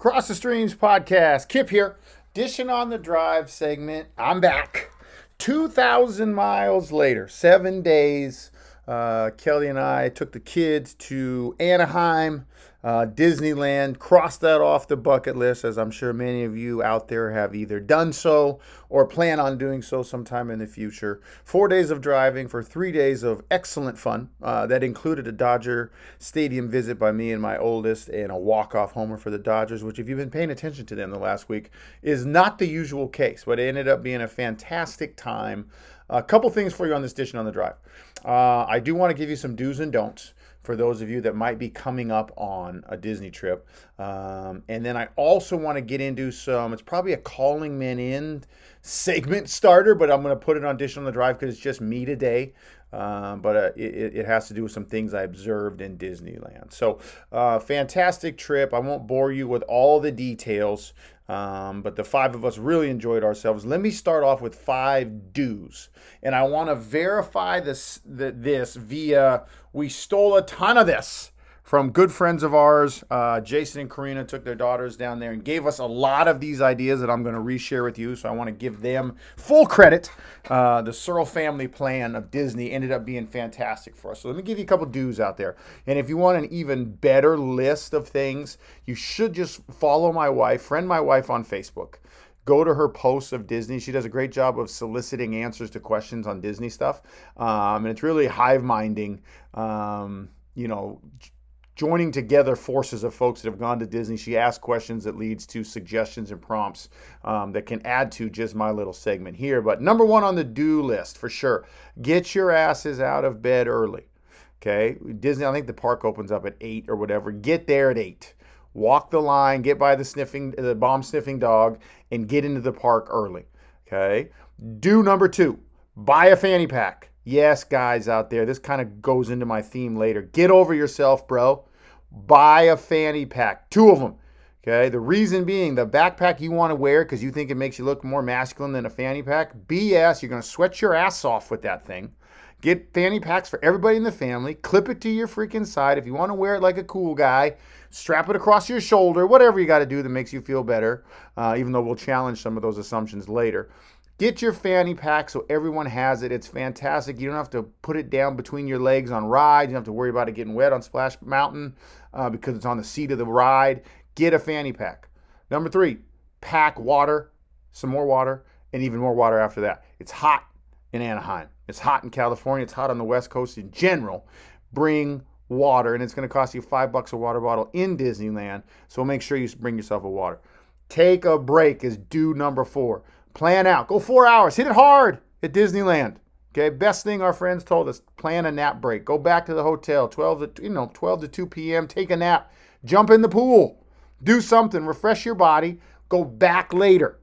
Cross the Streams podcast. Kip here. Dishing on the drive segment. I'm back. 2,000 miles later, seven days. Uh, Kelly and I took the kids to Anaheim uh, Disneyland, crossed that off the bucket list, as I'm sure many of you out there have either done so or plan on doing so sometime in the future. Four days of driving for three days of excellent fun. Uh, that included a Dodger Stadium visit by me and my oldest, and a walk-off homer for the Dodgers, which, if you've been paying attention to them the last week, is not the usual case, but it ended up being a fantastic time. A couple things for you on this edition on the drive. Uh, I do want to give you some do's and don'ts for those of you that might be coming up on a Disney trip. Um, and then I also want to get into some, it's probably a calling men in segment starter, but I'm going to put it on Dish on the Drive because it's just me today. Um, but uh, it, it, has to do with some things I observed in Disneyland. So, uh, fantastic trip. I won't bore you with all the details, um, but the five of us really enjoyed ourselves. Let me start off with five do's, and I want to verify this the, this via we stole a ton of this from good friends of ours. Uh, Jason and Karina took their daughters down there and gave us a lot of these ideas that I'm going to reshare with you. So I want to give them full credit. Uh, the Searle family plan of Disney ended up being fantastic for us. So let me give you a couple do's out there. And if you want an even better list of things, you should just follow my wife, friend my wife on Facebook go to her posts of Disney. She does a great job of soliciting answers to questions on Disney stuff, um, and it's really hive minding. Um, you know, joining together forces of folks that have gone to Disney. She asks questions that leads to suggestions and prompts um, that can add to just my little segment here. But number one on the do list for sure, get your asses out of bed early. Okay, Disney. I think the park opens up at eight or whatever. Get there at eight. Walk the line. Get by the sniffing, the bomb sniffing dog, and get into the park early. Okay. Do number two. Buy a fanny pack. Yes, guys out there, this kind of goes into my theme later. Get over yourself, bro buy a fanny pack, two of them. Okay, the reason being the backpack you want to wear because you think it makes you look more masculine than a fanny pack. BS, you're going to sweat your ass off with that thing. Get fanny packs for everybody in the family. Clip it to your freaking side. If you want to wear it like a cool guy, strap it across your shoulder, whatever you got to do that makes you feel better, uh, even though we'll challenge some of those assumptions later. Get your fanny pack so everyone has it. It's fantastic. You don't have to put it down between your legs on rides. You don't have to worry about it getting wet on Splash Mountain uh, because it's on the seat of the ride. Get a fanny pack. Number three, pack water, some more water, and even more water after that. It's hot in Anaheim. It's hot in California. It's hot on the West Coast in general. Bring water, and it's going to cost you five bucks a water bottle in Disneyland. So make sure you bring yourself a water. Take a break is due number four. Plan out. Go four hours. Hit it hard at Disneyland. Okay, best thing our friends told us: plan a nap break. Go back to the hotel, 12 to you know 12 to 2 p.m. Take a nap. Jump in the pool. Do something. Refresh your body. Go back later.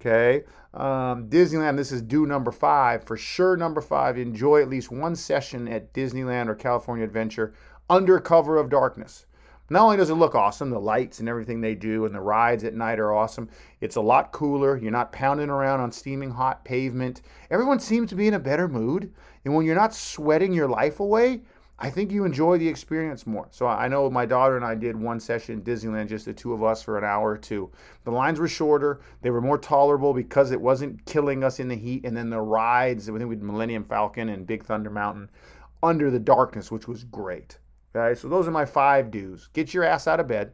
Okay, um, Disneyland. This is due number five for sure. Number five. Enjoy at least one session at Disneyland or California Adventure under cover of darkness. Not only does it look awesome, the lights and everything they do, and the rides at night are awesome, it's a lot cooler. You're not pounding around on steaming hot pavement. Everyone seems to be in a better mood. And when you're not sweating your life away, I think you enjoy the experience more. So I know my daughter and I did one session in Disneyland, just the two of us for an hour or two. The lines were shorter, they were more tolerable because it wasn't killing us in the heat. And then the rides, I think we did Millennium Falcon and Big Thunder Mountain under the darkness, which was great. Okay, so those are my five do's. Get your ass out of bed.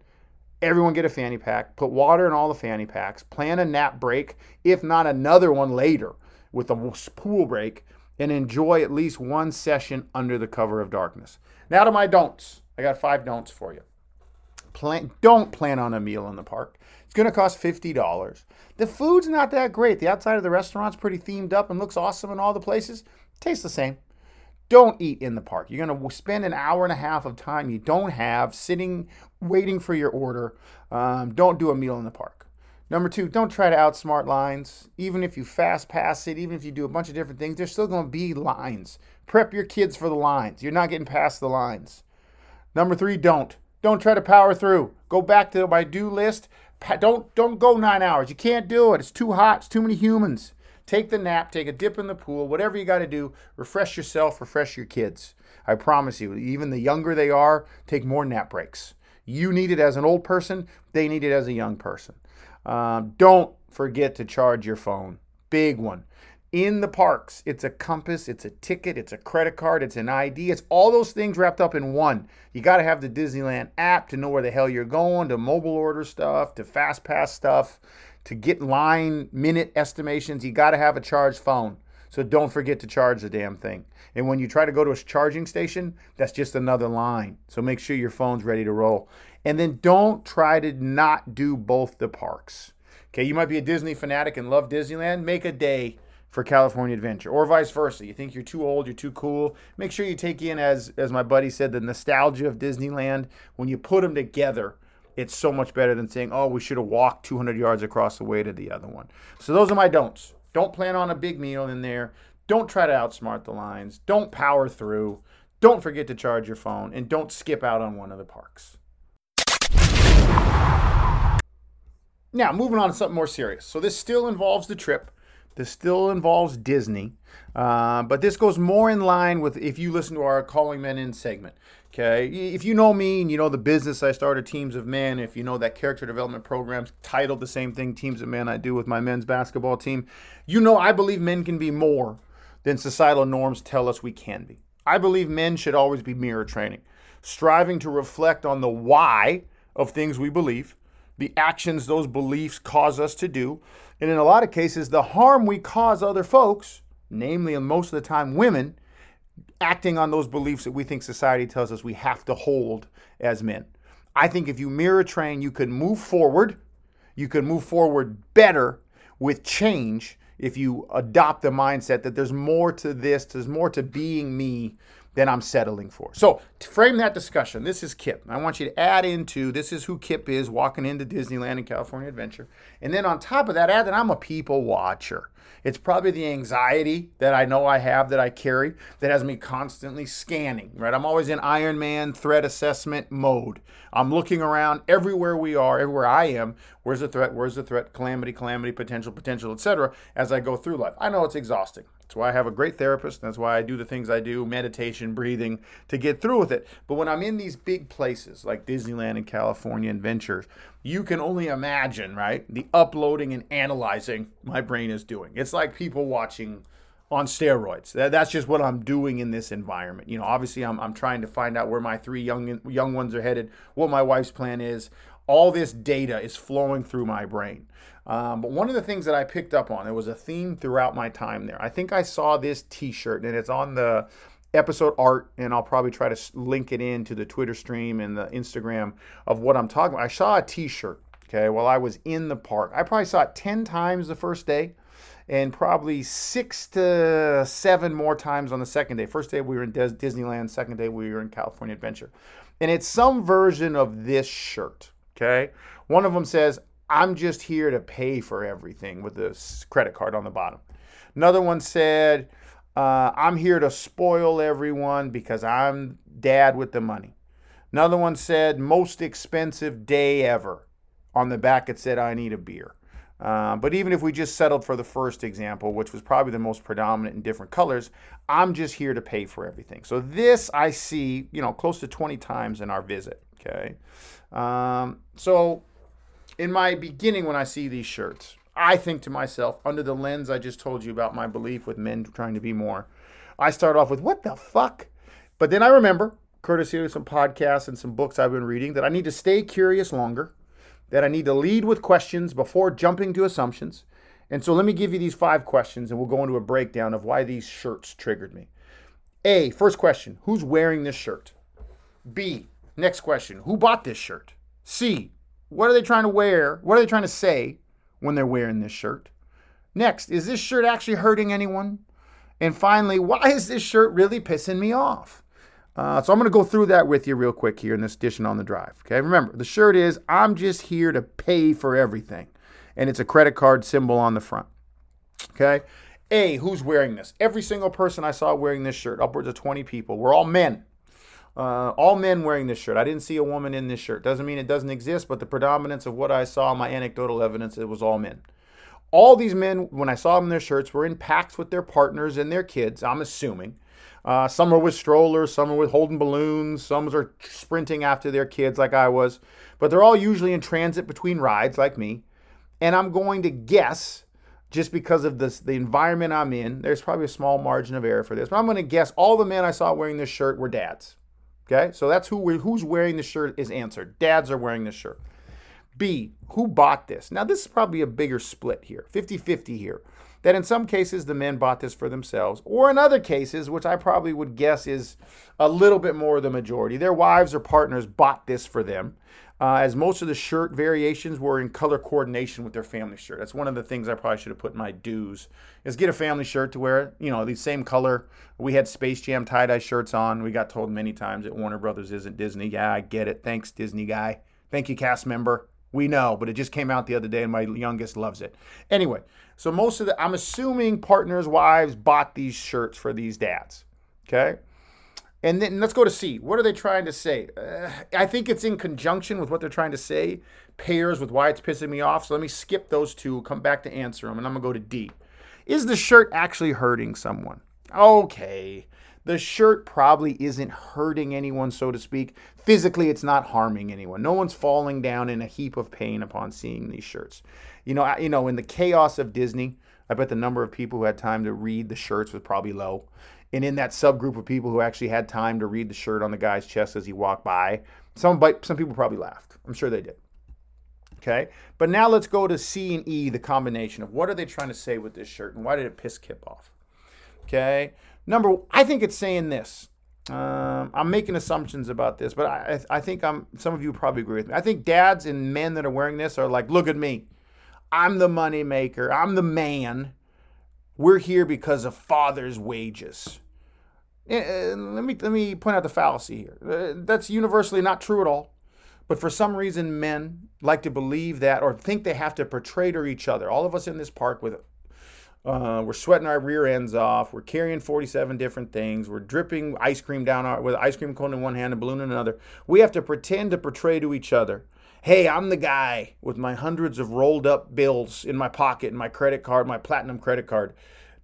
Everyone get a fanny pack. Put water in all the fanny packs. Plan a nap break, if not another one later with a pool break, and enjoy at least one session under the cover of darkness. Now to my don'ts. I got five don'ts for you. Plan, don't plan on a meal in the park. It's going to cost $50. The food's not that great. The outside of the restaurant's pretty themed up and looks awesome in all the places. Tastes the same. Don't eat in the park. You're going to spend an hour and a half of time you don't have sitting waiting for your order. Um, don't do a meal in the park. Number two, don't try to outsmart lines. Even if you fast pass it, even if you do a bunch of different things, there's still going to be lines. Prep your kids for the lines. You're not getting past the lines. Number three, don't. Don't try to power through. Go back to my do list. Don't don't go nine hours. You can't do it. It's too hot. It's too many humans. Take the nap, take a dip in the pool, whatever you got to do, refresh yourself, refresh your kids. I promise you, even the younger they are, take more nap breaks. You need it as an old person, they need it as a young person. Um, don't forget to charge your phone. Big one. In the parks, it's a compass, it's a ticket, it's a credit card, it's an ID. It's all those things wrapped up in one. You got to have the Disneyland app to know where the hell you're going, to mobile order stuff, to fast pass stuff, to get line minute estimations. You got to have a charged phone. So don't forget to charge the damn thing. And when you try to go to a charging station, that's just another line. So make sure your phone's ready to roll. And then don't try to not do both the parks. Okay, you might be a Disney fanatic and love Disneyland. Make a day for California Adventure, or vice versa. You think you're too old, you're too cool. Make sure you take in, as as my buddy said, the nostalgia of Disneyland. When you put them together, it's so much better than saying, "Oh, we should have walked 200 yards across the way to the other one." So those are my don'ts. Don't plan on a big meal in there. Don't try to outsmart the lines. Don't power through. Don't forget to charge your phone. And don't skip out on one of the parks. Now, moving on to something more serious. So, this still involves the trip. This still involves Disney, uh, but this goes more in line with if you listen to our Calling Men In segment. Okay, if you know me and you know the business I started, Teams of Men, if you know that character development program's titled the same thing, Teams of Men, I do with my men's basketball team, you know I believe men can be more than societal norms tell us we can be. I believe men should always be mirror training, striving to reflect on the why of things we believe, the actions those beliefs cause us to do, and in a lot of cases, the harm we cause other folks, namely most of the time women, acting on those beliefs that we think society tells us we have to hold as men. I think if you mirror train, you can move forward. You can move forward better with change if you adopt the mindset that there's more to this, there's more to being me than I'm settling for. So, to frame that discussion, this is Kip. I want you to add into this is who Kip is walking into Disneyland and California Adventure. And then on top of that, add that I'm a people watcher. It's probably the anxiety that I know I have that I carry that has me constantly scanning, right? I'm always in Iron Man threat assessment mode. I'm looking around everywhere we are, everywhere I am. Where's the threat? Where's the threat? Calamity, calamity, potential, potential, etc. as I go through life. I know it's exhausting. That's why I have a great therapist. That's why I do the things I do meditation, breathing to get through with it. But when I'm in these big places like Disneyland and California Adventures, you can only imagine, right? The uploading and analyzing my brain is doing. It's like people watching on steroids. That's just what I'm doing in this environment. You know, obviously I'm, I'm trying to find out where my three young young ones are headed, what my wife's plan is. All this data is flowing through my brain. Um, but one of the things that I picked up on, there was a theme throughout my time there. I think I saw this T-shirt, and it's on the episode art, and I'll probably try to link it into the Twitter stream and the Instagram of what I'm talking about. I saw a T-shirt, okay, while I was in the park. I probably saw it ten times the first day, and probably six to seven more times on the second day. First day we were in Disneyland. Second day we were in California Adventure, and it's some version of this shirt. Okay, one of them says, I'm just here to pay for everything with this credit card on the bottom. Another one said, uh, I'm here to spoil everyone because I'm dad with the money. Another one said, most expensive day ever. On the back, it said, I need a beer. Uh, but even if we just settled for the first example, which was probably the most predominant in different colors, I'm just here to pay for everything. So this I see, you know, close to 20 times in our visit. Okay. Um, so in my beginning, when I see these shirts, I think to myself, under the lens I just told you about my belief with men trying to be more, I start off with, what the fuck? But then I remember, courtesy of some podcasts and some books I've been reading, that I need to stay curious longer, that I need to lead with questions before jumping to assumptions. And so let me give you these five questions and we'll go into a breakdown of why these shirts triggered me. A, first question, who's wearing this shirt? B, next question, who bought this shirt? C, what are they trying to wear? What are they trying to say when they're wearing this shirt? Next, is this shirt actually hurting anyone? And finally, why is this shirt really pissing me off? Uh, so I'm going to go through that with you real quick here in this edition on the drive. Okay, remember the shirt is I'm just here to pay for everything, and it's a credit card symbol on the front. Okay, A, who's wearing this? Every single person I saw wearing this shirt, upwards of 20 people, we're all men. Uh, all men wearing this shirt. I didn't see a woman in this shirt. Doesn't mean it doesn't exist, but the predominance of what I saw, my anecdotal evidence, it was all men. All these men, when I saw them in their shirts, were in packs with their partners and their kids, I'm assuming. Uh, some are with strollers, some are with holding balloons, some are sprinting after their kids like I was. But they're all usually in transit between rides like me. And I'm going to guess, just because of this, the environment I'm in, there's probably a small margin of error for this, but I'm going to guess all the men I saw wearing this shirt were dads. Okay, so that's who who's wearing the shirt is answered. Dads are wearing the shirt. B, who bought this? Now, this is probably a bigger split here 50 50 here. That in some cases the men bought this for themselves, or in other cases, which I probably would guess is a little bit more the majority, their wives or partners bought this for them. Uh, as most of the shirt variations were in color coordination with their family shirt. That's one of the things I probably should have put in my dues is get a family shirt to wear, you know, the same color. We had Space Jam tie-dye shirts on. We got told many times that Warner Brothers isn't Disney. Yeah, I get it. Thanks, Disney guy. Thank you, cast member. We know, but it just came out the other day and my youngest loves it. Anyway, so most of the, I'm assuming partners, wives bought these shirts for these dads. Okay. And then let's go to C. What are they trying to say? Uh, I think it's in conjunction with what they're trying to say, pairs with why it's pissing me off. So let me skip those two, come back to answer them, and I'm going to go to D. Is the shirt actually hurting someone? Okay. The shirt probably isn't hurting anyone, so to speak. Physically, it's not harming anyone. No one's falling down in a heap of pain upon seeing these shirts. You know, you know, in the chaos of Disney, I bet the number of people who had time to read the shirts was probably low. And in that subgroup of people who actually had time to read the shirt on the guy's chest as he walked by, some some people probably laughed. I'm sure they did. Okay, but now let's go to C and E, the combination of what are they trying to say with this shirt and why did it piss Kip off? Okay, Number, I think it's saying this. Um, I'm making assumptions about this, but I, I think I'm. Some of you probably agree with me. I think dads and men that are wearing this are like, look at me, I'm the money maker, I'm the man. We're here because of father's wages. And let me let me point out the fallacy here. Uh, that's universally not true at all. But for some reason, men like to believe that or think they have to portray to each other. All of us in this park with uh, we're sweating our rear ends off. We're carrying 47 different things. We're dripping ice cream down our with ice cream cone in one hand and balloon in another. We have to pretend to portray to each other. Hey, I'm the guy with my hundreds of rolled up bills in my pocket and my credit card, my platinum credit card,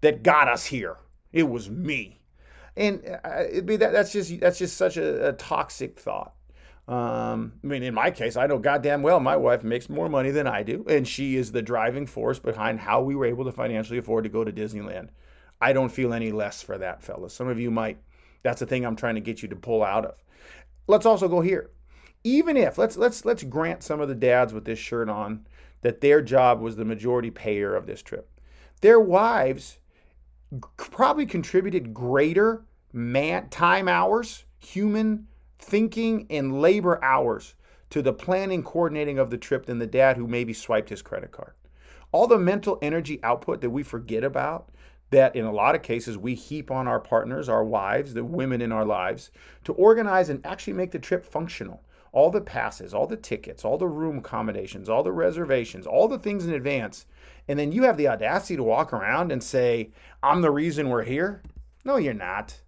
that got us here. It was me, and uh, it'd be that. That's just that's just such a, a toxic thought. Um, I mean, in my case, I know goddamn well my wife makes more money than I do, and she is the driving force behind how we were able to financially afford to go to Disneyland. I don't feel any less for that, fellas. Some of you might. That's the thing I'm trying to get you to pull out of. Let's also go here. Even if let's let's let's grant some of the dads with this shirt on that their job was the majority payer of this trip. Their wives probably contributed greater man time hours, human thinking and labor hours to the planning, coordinating of the trip than the dad who maybe swiped his credit card. All the mental energy output that we forget about, that in a lot of cases we heap on our partners, our wives, the women in our lives, to organize and actually make the trip functional. All the passes, all the tickets, all the room accommodations, all the reservations, all the things in advance. And then you have the audacity to walk around and say, I'm the reason we're here. No, you're not.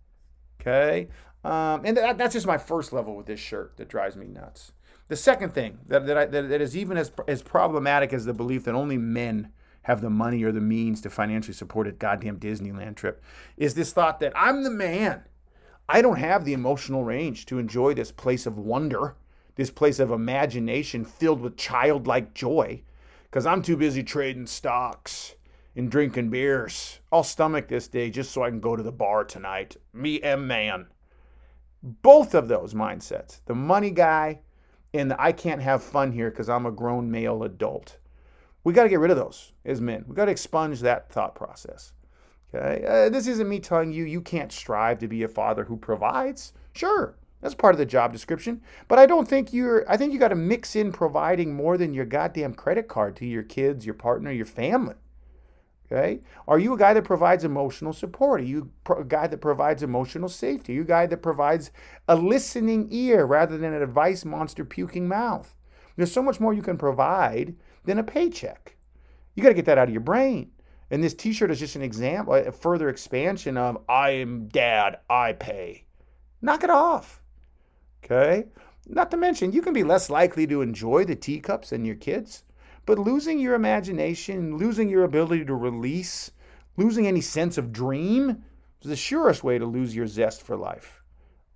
Okay. Um, and that, that's just my first level with this shirt that drives me nuts. The second thing that, that, I, that, that is even as, as problematic as the belief that only men have the money or the means to financially support a goddamn Disneyland trip is this thought that I'm the man. I don't have the emotional range to enjoy this place of wonder, this place of imagination filled with childlike joy, because I'm too busy trading stocks and drinking beers. I'll stomach this day just so I can go to the bar tonight. Me M man. Both of those mindsets, the money guy and the I can't have fun here because I'm a grown male adult. We got to get rid of those as men. We got to expunge that thought process. Okay, uh, this isn't me telling you you can't strive to be a father who provides. Sure, that's part of the job description. But I don't think you're. I think you got to mix in providing more than your goddamn credit card to your kids, your partner, your family. Okay? Are you a guy that provides emotional support? Are you a guy that provides emotional safety? Are you a guy that provides a listening ear rather than an advice monster puking mouth? There's so much more you can provide than a paycheck. You got to get that out of your brain. And this t shirt is just an example, a further expansion of I am dad, I pay. Knock it off. Okay? Not to mention, you can be less likely to enjoy the teacups than your kids. But losing your imagination, losing your ability to release, losing any sense of dream is the surest way to lose your zest for life.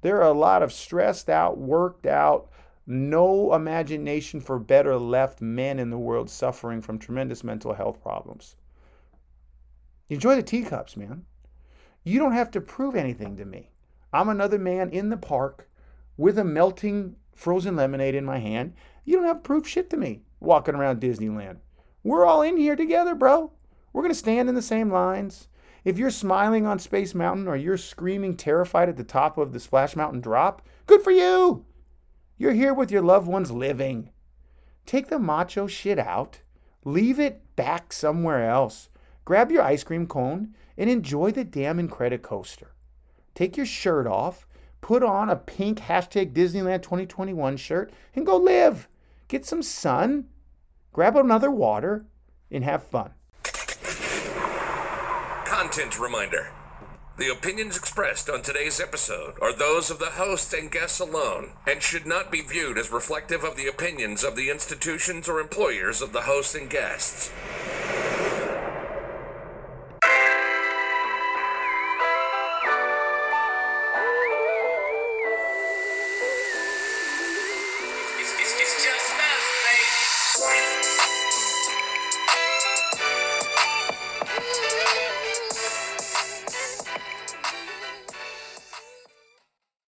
There are a lot of stressed out, worked out, no imagination for better left men in the world suffering from tremendous mental health problems. Enjoy the teacups, man. You don't have to prove anything to me. I'm another man in the park with a melting frozen lemonade in my hand. You don't have proof shit to me walking around Disneyland. We're all in here together, bro. We're going to stand in the same lines. If you're smiling on Space Mountain or you're screaming terrified at the top of the Splash Mountain drop, good for you. You're here with your loved ones living. Take the macho shit out, leave it back somewhere else. Grab your ice cream cone and enjoy the damn Incredicoaster. Take your shirt off, put on a pink hashtag Disneyland 2021 shirt, and go live. Get some sun, grab another water, and have fun. Content reminder. The opinions expressed on today's episode are those of the host and guests alone and should not be viewed as reflective of the opinions of the institutions or employers of the host and guests.